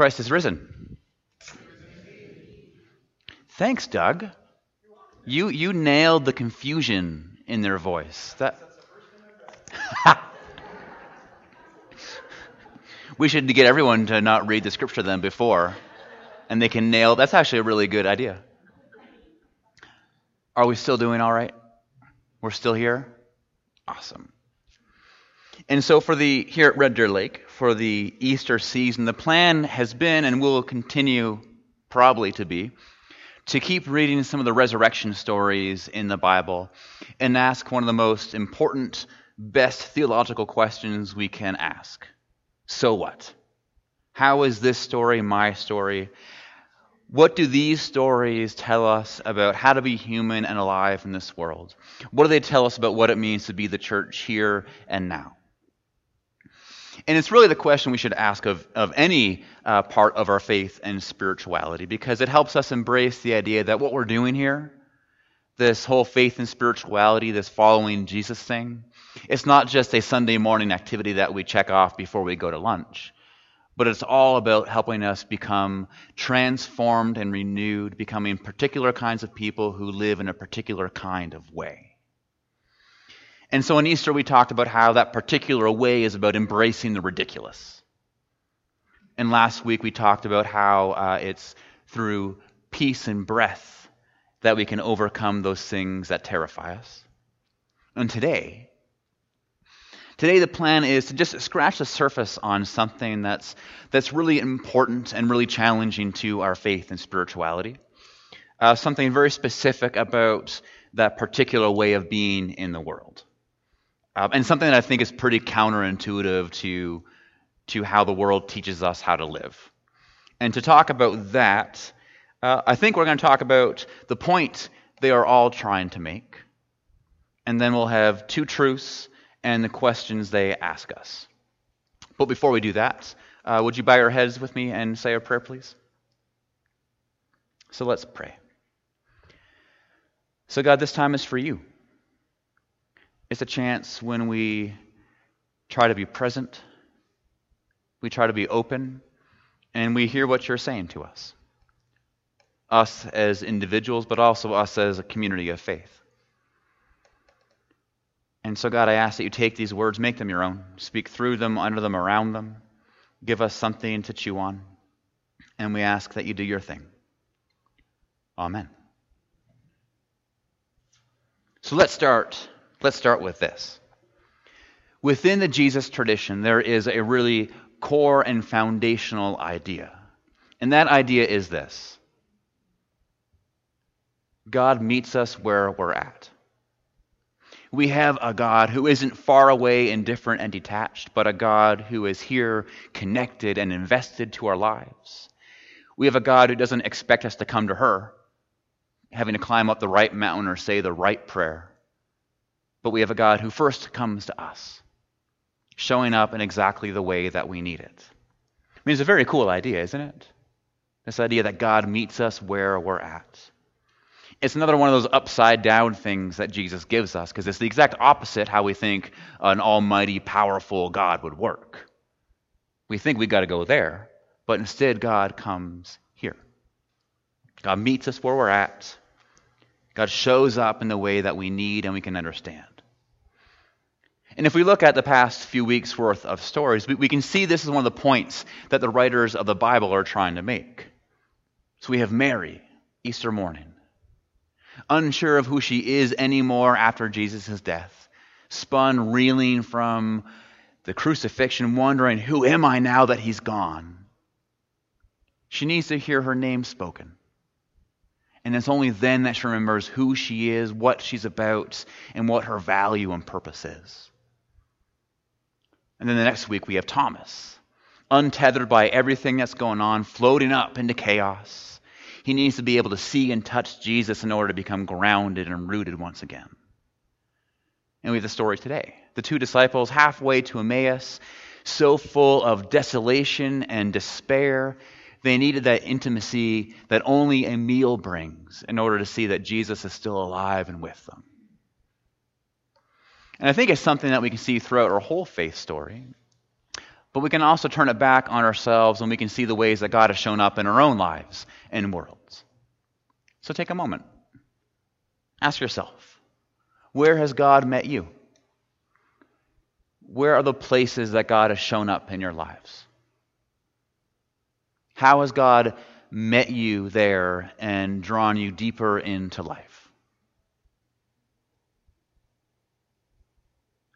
Christ is risen. Thanks, Doug. You you nailed the confusion in their voice. That we should get everyone to not read the scripture then before, and they can nail. That's actually a really good idea. Are we still doing all right? We're still here. Awesome. And so for the here at Red Deer Lake for the Easter season, the plan has been and will continue probably to be to keep reading some of the resurrection stories in the Bible and ask one of the most important, best theological questions we can ask. So what? How is this story my story? What do these stories tell us about how to be human and alive in this world? What do they tell us about what it means to be the church here and now? And it's really the question we should ask of, of any uh, part of our faith and spirituality because it helps us embrace the idea that what we're doing here, this whole faith and spirituality, this following Jesus thing, it's not just a Sunday morning activity that we check off before we go to lunch, but it's all about helping us become transformed and renewed, becoming particular kinds of people who live in a particular kind of way. And so in Easter, we talked about how that particular way is about embracing the ridiculous. And last week, we talked about how uh, it's through peace and breath that we can overcome those things that terrify us. And today, today the plan is to just scratch the surface on something that's, that's really important and really challenging to our faith and spirituality. Uh, something very specific about that particular way of being in the world. Um, and something that I think is pretty counterintuitive to, to how the world teaches us how to live. And to talk about that, uh, I think we're going to talk about the point they are all trying to make. And then we'll have two truths and the questions they ask us. But before we do that, uh, would you bow your heads with me and say a prayer, please? So let's pray. So, God, this time is for you. It's a chance when we try to be present, we try to be open, and we hear what you're saying to us. Us as individuals, but also us as a community of faith. And so, God, I ask that you take these words, make them your own, speak through them, under them, around them, give us something to chew on. And we ask that you do your thing. Amen. So let's start Let's start with this. Within the Jesus tradition, there is a really core and foundational idea. And that idea is this God meets us where we're at. We have a God who isn't far away, indifferent, and detached, but a God who is here, connected, and invested to our lives. We have a God who doesn't expect us to come to her, having to climb up the right mountain or say the right prayer but we have a God who first comes to us, showing up in exactly the way that we need it. I mean, it's a very cool idea, isn't it? This idea that God meets us where we're at. It's another one of those upside down things that Jesus gives us because it's the exact opposite how we think an almighty, powerful God would work. We think we've got to go there, but instead, God comes here. God meets us where we're at. God shows up in the way that we need and we can understand. And if we look at the past few weeks' worth of stories, we, we, can see this is one of the points that the writers of the Bible are trying to make. So we have Mary, Easter morning, unsure of who she is anymore after Jesus' death, spun, reeling from the crucifixion, wondering, Who am I now that he's gone? She needs to hear her name spoken. And it's only then that she remembers who she is, what she's about, and what her value and purpose is. And then the next week we have Thomas, untethered by everything that's going on, floating up into chaos. He needs to be able to see and touch Jesus in order to become grounded and rooted once again. And we have the story today. The two disciples halfway to Emmaus, so full of desolation and despair they needed that intimacy that only a meal brings in order to see that Jesus is still alive and with them. And I think it's something that we can see throughout our whole faith story. But we can also turn it back on ourselves and we can see the ways that God has shown up in our own lives and worlds. So take a moment. Ask yourself where has God met you? Where are the places that God has shown up in your lives? How has God met you there and drawn you deeper into life?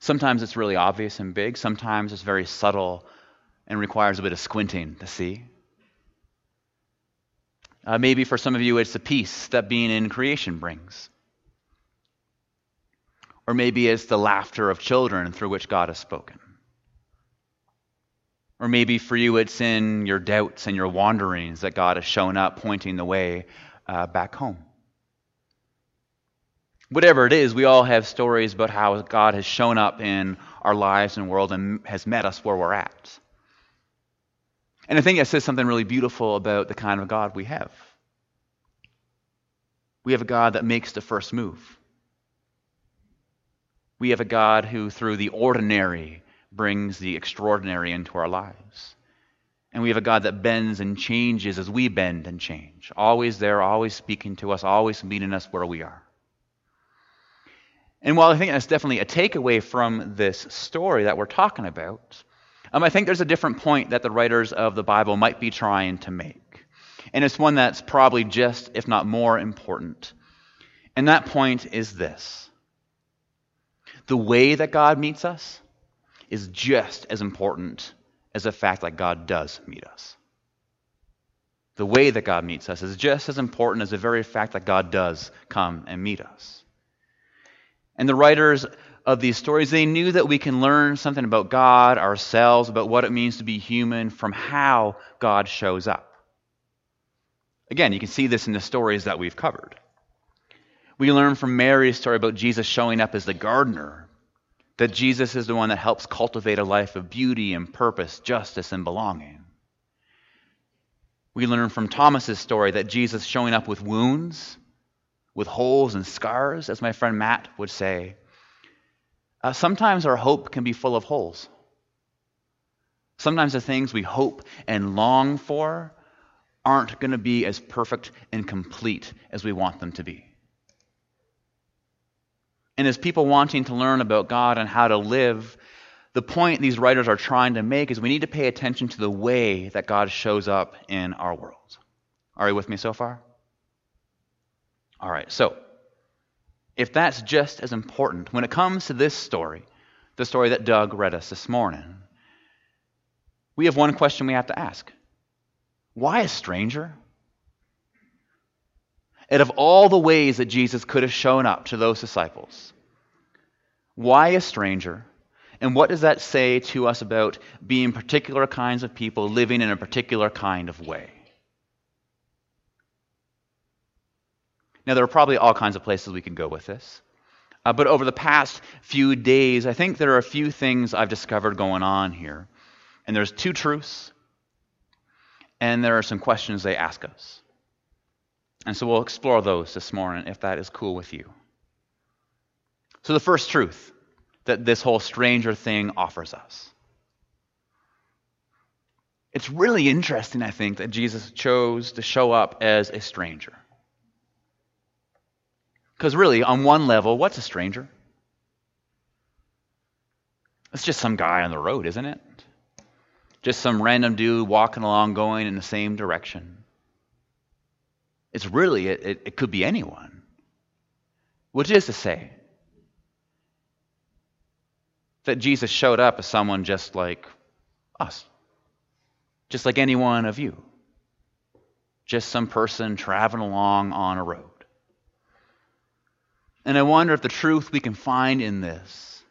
Sometimes it's really obvious and big, sometimes it's very subtle and requires a bit of squinting to see. Uh, maybe for some of you, it's the peace that being in creation brings. Or maybe it's the laughter of children through which God has spoken. Or maybe for you, it's in your doubts and your wanderings that God has shown up, pointing the way uh, back home. Whatever it is, we all have stories about how God has shown up in our lives and world and has met us where we're at. And I think that says something really beautiful about the kind of God we have. We have a God that makes the first move. We have a God who, through the ordinary, brings the extraordinary into our lives. And we have a God that bends and changes as we bend and change. Always there, always speaking to us, always meeting us where we are. And while I think that's definitely a takeaway from this story that we're talking about, um, I think there's a different point that the writers of the Bible might be trying to make. And it's one that's probably just, if not more, important. And that point is this the way that God meets us is just as important as the fact that God does meet us. The way that God meets us is just as important as the very fact that God does come and meet us. And the writers of these stories, they knew that we can learn something about God, ourselves, about what it means to be human from how God shows up. Again, you can see this in the stories that we've covered. We learn from Mary's story about Jesus showing up as the gardener, that Jesus is the one that helps cultivate a life of beauty and purpose, justice and belonging. We learn from Thomas's story that Jesus showing up with wounds, with holes and scars, as my friend Matt would say, uh, sometimes our hope can be full of holes. Sometimes the things we hope and long for aren't going to be as perfect and complete as we want them to be. And as people wanting to learn about God and how to live, the point these writers are trying to make is we need to pay attention to the way that God shows up in our world. Are you with me so far? All right, so if that's just as important, when it comes to this story, the story that Doug read us this morning, we have one question we have to ask Why a stranger? Out of all the ways that Jesus could have shown up to those disciples, why a stranger? And what does that say to us about being particular kinds of people living in a particular kind of way? Now, there are probably all kinds of places we can go with this. Uh, but over the past few days, I think there are a few things I've discovered going on here. And there's two truths, and there are some questions they ask us. And so we'll explore those this morning if that is cool with you. So, the first truth that this whole stranger thing offers us. It's really interesting, I think, that Jesus chose to show up as a stranger. Because really, on one level, what's a stranger? It's just some guy on the road, isn't it? Just some random dude walking along going in the same direction. It's really, it, it, could be anyone. Which is to say, that Jesus showed up as someone just like us, just like any one of you, just some person traveling along on a road. And I wonder if the truth we can find in this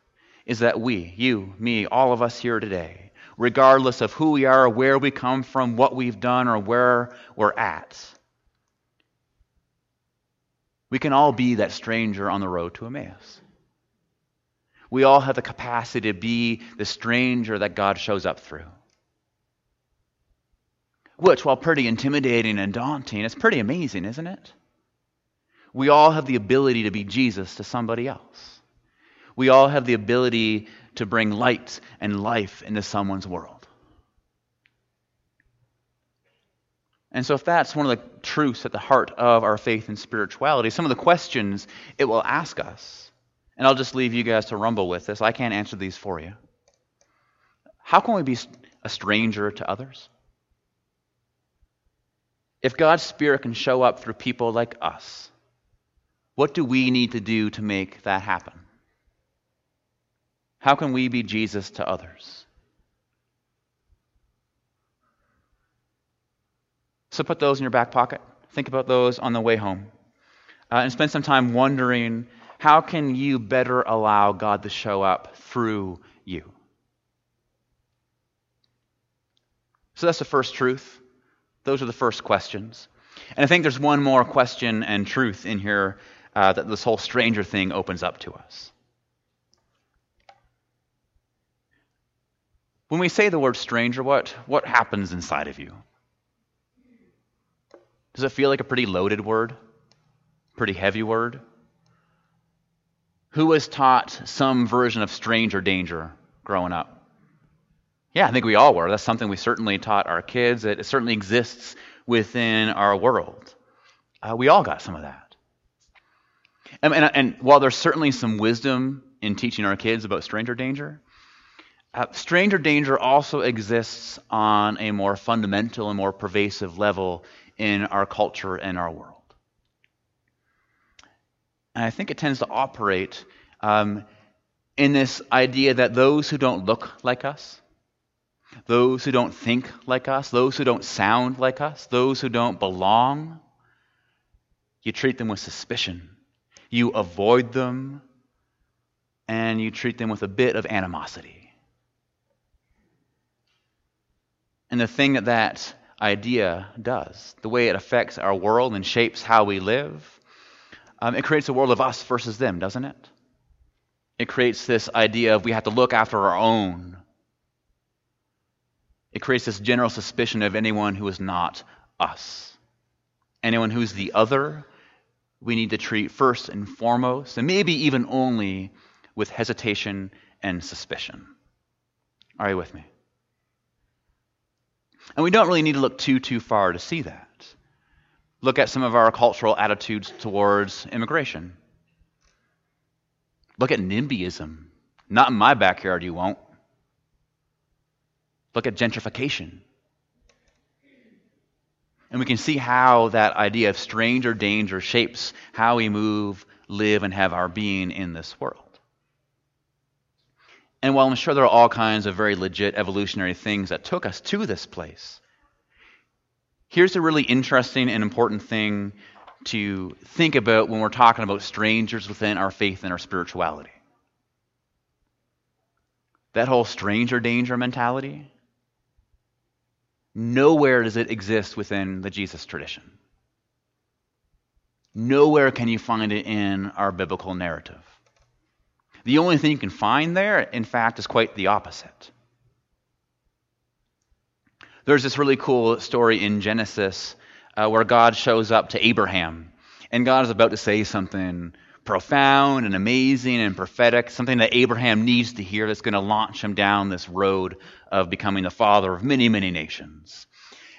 is that we, you, me, all of us here today, regardless of who we are, where we come from, what we've done, or where we're at, we can all be that stranger on the road to Emmaus. We all have the capacity to be the stranger that God shows up through. Which, while pretty intimidating and daunting, it's pretty amazing, isn't it? We all have the ability to be Jesus to somebody else. We all have the ability to bring light and life into someone's world. And so, if that's one of the truths at the heart of our faith and spirituality, some of the questions it will ask us, and I'll just leave you guys to rumble with this. I can't answer these for you. How can we be a stranger to others? If God's Spirit can show up through people like us, what do we need to do to make that happen? How can we be Jesus to others? So put those in your back pocket. Think about those on the way home. Uh, and spend some time wondering how can you better allow God to show up through you? So that's the first truth. Those are the first questions. And I think there's one more question and truth in here uh, that this whole stranger thing opens up to us. When we say the word stranger, what, what happens inside of you? Does it feel like a pretty loaded word? Pretty heavy word? Who was taught some version of stranger danger growing up? Yeah, I think we all were. That's something we certainly taught our kids. It certainly exists within our world. Uh, we all got some of that. And, and, and, while there's certainly some wisdom in teaching our kids about stranger danger, uh, stranger danger also exists on a more fundamental and more pervasive level in our culture and our world. And I think it tends to operate um, in this idea that those who don't look like us, those who don't think like us, those who don't sound like us, those who don't belong, you treat them with suspicion. You avoid them, and you treat them with a bit of animosity. And the thing that that idea does, the way it affects our world and shapes how we live. Um, it creates a world of us versus them, doesn't it? It creates this idea of we have to look after our own. It creates this general suspicion of anyone who is not us. Anyone who's the other, we need to treat first and foremost, and maybe even only with hesitation and suspicion. Are you with me? And we don't really need to look too, too far to see that. Look at some of our cultural attitudes towards immigration. Look at NIMBYism. Not in my backyard, you won't. Look at gentrification. And we can see how that idea of stranger danger shapes how we move, live, and have our being in this world. And while I'm sure there are all kinds of very legit evolutionary things that took us to this place, here's a really interesting and important thing to think about when we're talking about strangers within our faith and our spirituality. That whole stranger danger mentality, nowhere does it exist within the Jesus tradition. Nowhere can you find it in our biblical narrative. The only thing you can find there, in fact, is quite the opposite. There's this really cool story in Genesis uh, where God shows up to Abraham, and God is about to say something profound and amazing and prophetic, something that Abraham needs to hear that's going to launch him down this road of becoming the father of many, many nations.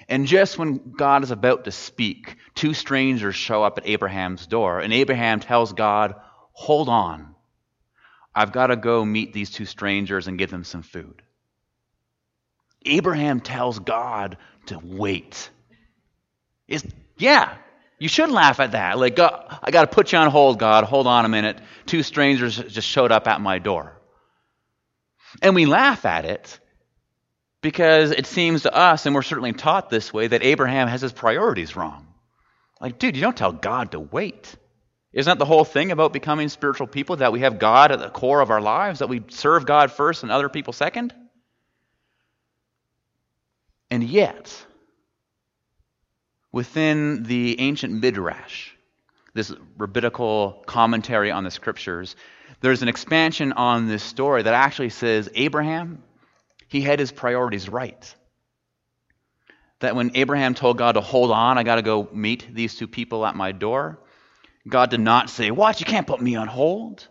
And just when God is about to speak, two strangers show up at Abraham's door, and Abraham tells God, Hold on. I've got to go meet these two strangers and give them some food. Abraham tells God to wait. Yeah, you should laugh at that. Like, God, I got to put you on hold, God. Hold on a minute. Two strangers just showed up at my door. And we laugh at it because it seems to us, and we're certainly taught this way, that Abraham has his priorities wrong. Like, dude, you don't tell God to wait. Isn't that the whole thing about becoming spiritual people? That we have God at the core of our lives, that we serve God first and other people second? And yet, within the ancient Midrash, this rabbinical commentary on the scriptures, there's an expansion on this story that actually says Abraham, he had his priorities right. That when Abraham told God to hold on, I got to go meet these two people at my door, God did not say, What? You can't put me on hold.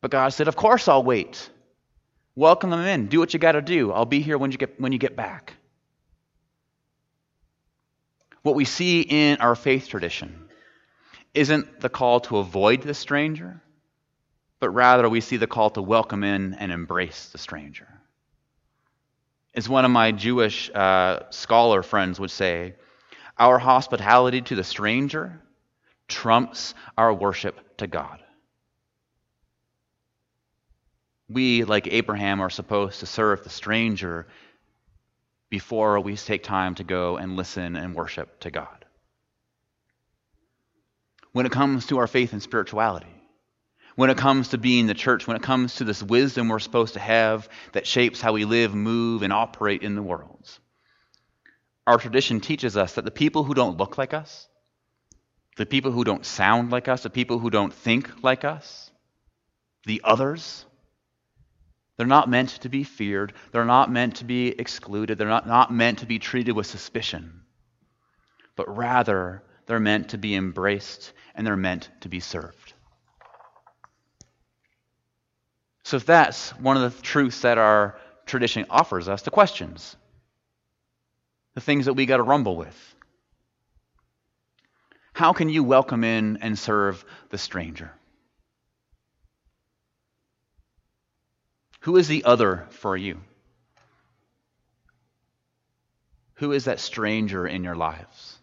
But God said, Of course I'll wait. Welcome them in. Do what you got to do. I'll be here when you get when you get back. What we see in our faith tradition isn't the call to avoid the stranger, but rather we see the call to welcome in and embrace the stranger. As one of my Jewish uh, scholar friends would say, our hospitality to the stranger trumps our worship to God. We, like Abraham, are supposed to serve the stranger before we take time to go and listen and worship to God. When it comes to our faith and spirituality, when it comes to being the church, when it comes to this wisdom we're supposed to have that shapes how we live, move, and operate in the world. Our tradition teaches us that the people who don't look like us, the people who don't sound like us, the people who don't think like us, the others, they're not meant to be feared. They're not meant to be excluded. They're not, not meant to be treated with suspicion. But rather, they're meant to be embraced and they're meant to be served. So, if that's one of the truths that our tradition offers us, the questions, the things that we got to rumble with. How can you welcome in and serve the stranger? Who is the other for you? Who is that stranger in your lives?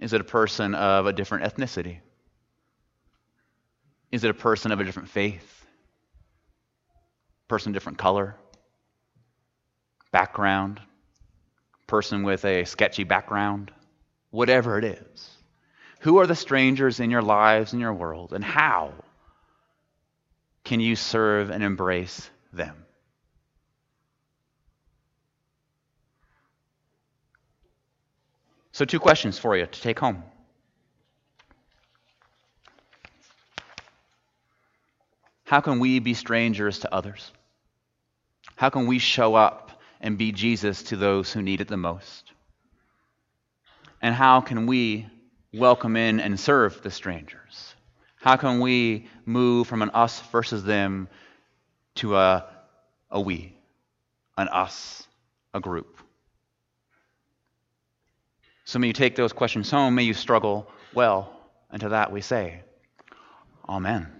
Is it a person of a different ethnicity? Is it a person of a different faith? Person different color? Background? Person with a sketchy background? Whatever it is. Who are the strangers in your lives, in your world, and how can you serve and embrace them? So, two questions for you to take home. How can we be strangers to others? How can we show up and be Jesus to those who need it the most? And how can we welcome in and serve the strangers? How can we move from an us versus them to a, a we, an us, a group? So may you take those questions home, may you struggle well, and to that we say, Amen.